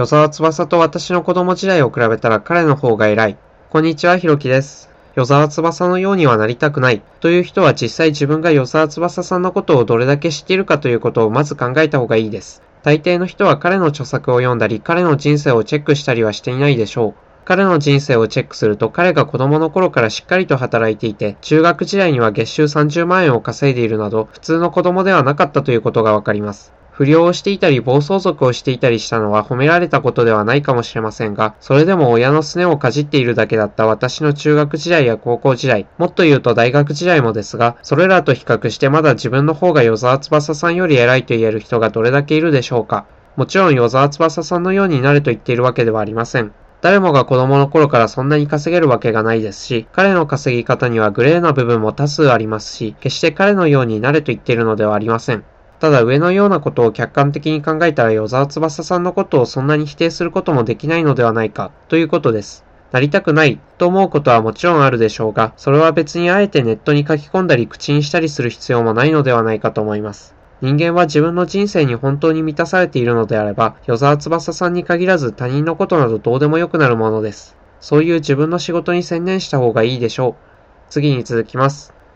与沢翼と私の子供時代を比べたら彼の方が偉い。こんにちは、ひろきです。与沢翼のようにはなりたくないという人は実際自分が与沢翼さんのことをどれだけ知っているかということをまず考えた方がいいです。大抵の人は彼の著作を読んだり、彼の人生をチェックしたりはしていないでしょう。彼の人生をチェックすると彼が子供の頃からしっかりと働いていて、中学時代には月収30万円を稼いでいるなど、普通の子供ではなかったということがわかります。不良をしていたり暴走族をしていたりしたのは褒められたことではないかもしれませんが、それでも親のすねをかじっているだけだった私の中学時代や高校時代、もっと言うと大学時代もですが、それらと比較してまだ自分の方が与沢翼さんより偉いと言える人がどれだけいるでしょうか。もちろん与沢翼さんのようになれと言っているわけではありません。誰もが子供の頃からそんなに稼げるわけがないですし、彼の稼ぎ方にはグレーな部分も多数ありますし、決して彼のようになれと言っているのではありません。ただ上のようなことを客観的に考えたら与沢翼さんのことをそんなに否定することもできないのではないかということです。なりたくないと思うことはもちろんあるでしょうが、それは別にあえてネットに書き込んだり口にしたりする必要もないのではないかと思います。人間は自分の人生に本当に満たされているのであれば、与沢翼さんに限らず他人のことなどどうでもよくなるものです。そういう自分の仕事に専念した方がいいでしょう。次に続きます。